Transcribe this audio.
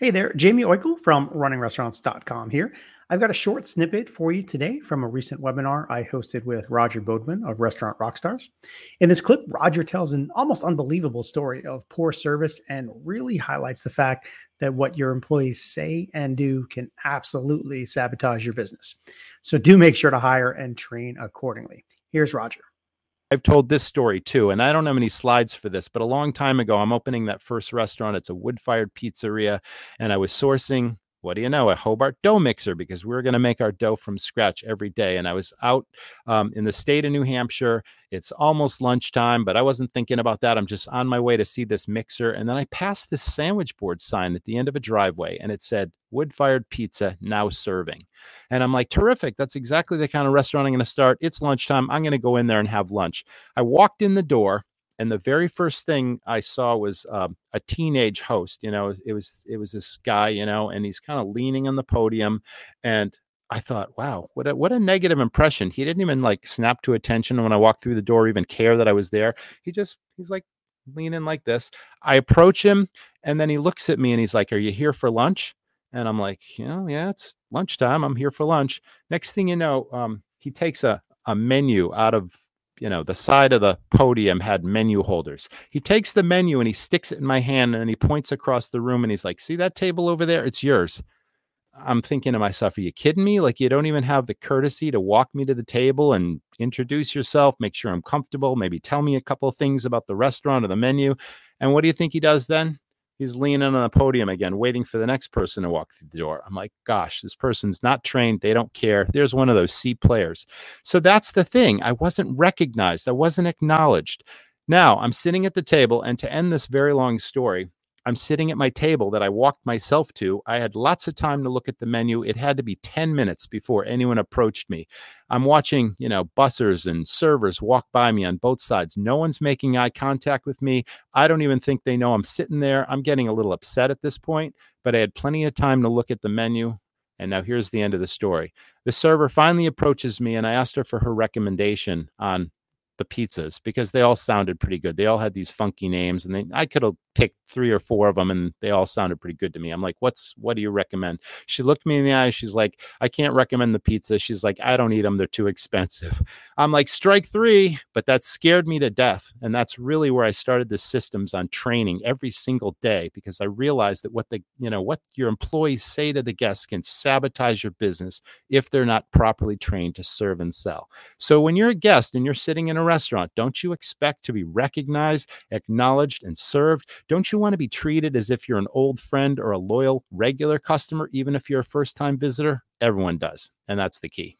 Hey there, Jaime Oikle from runningrestaurants.com here. I've got a short snippet for you today from a recent webinar I hosted with Roger Beaudion of Restaurant Rockstars. In this clip, Roger tells an almost unbelievable story of poor service and really highlights the fact that what your employees say and do can absolutely sabotage your business. So do make sure to hire and train accordingly. Here's Roger. I've told this story too, and I don't have any slides for this, but a long time ago, I'm opening that first restaurant. It's a wood fired pizzeria, and I was sourcing what do you know, a Hobart dough mixer because we are going to make our dough from scratch every day. And I was out um, in the state of New Hampshire. It's almost lunchtime, but I wasn't thinking about that. I'm just on my way to see this mixer. And then I passed this sandwich board sign at the end of a driveway and it said, wood fired pizza now serving. And I'm like, terrific. That's exactly the kind of restaurant I'm going to start. It's lunchtime. I'm going to go in there and have lunch. I walked in the door and the very first thing I saw was um, a teenage host. You know, it was it was this guy, you know, and he's kind of leaning on the podium, and I thought, wow, what a what a negative impression. He didn't even like snap to attention when I walked through the door, even care that I was there. He just he's like leaning like this. I approach him, and then he looks at me and he's like, "Are you here for lunch?" And I'm like, you know, yeah, it's lunchtime. I'm here for lunch. Next thing you know, um, he takes a a menu out of you know, the side of the podium had menu holders. He takes the menu and he sticks it in my hand and he points across the room and he's like, See that table over there? It's yours. I'm thinking to myself, Are you kidding me? Like, you don't even have the courtesy to walk me to the table and introduce yourself, make sure I'm comfortable, maybe tell me a couple things about the restaurant or the menu. And what do you think he does then? He's leaning on the podium again, waiting for the next person to walk through the door. I'm like, gosh, this person's not trained. They don't care. There's one of those C players. So that's the thing. I wasn't recognized, I wasn't acknowledged. Now I'm sitting at the table, and to end this very long story, I'm sitting at my table that I walked myself to. I had lots of time to look at the menu. It had to be 10 minutes before anyone approached me. I'm watching, you know, bussers and servers walk by me on both sides. No one's making eye contact with me. I don't even think they know I'm sitting there. I'm getting a little upset at this point, but I had plenty of time to look at the menu. And now here's the end of the story. The server finally approaches me and I asked her for her recommendation on the pizzas because they all sounded pretty good. They all had these funky names, and they, I could have picked three or four of them, and they all sounded pretty good to me. I'm like, "What's what do you recommend?" She looked me in the eye. She's like, "I can't recommend the pizza." She's like, "I don't eat them; they're too expensive." I'm like, "Strike three, but that scared me to death, and that's really where I started the systems on training every single day because I realized that what the you know what your employees say to the guests can sabotage your business if they're not properly trained to serve and sell. So when you're a guest and you're sitting in a restaurant, don't you expect to be recognized, acknowledged, and served? Don't you want to be treated as if you're an old friend or a loyal, regular customer, even if you're a first time visitor? Everyone does. And that's the key.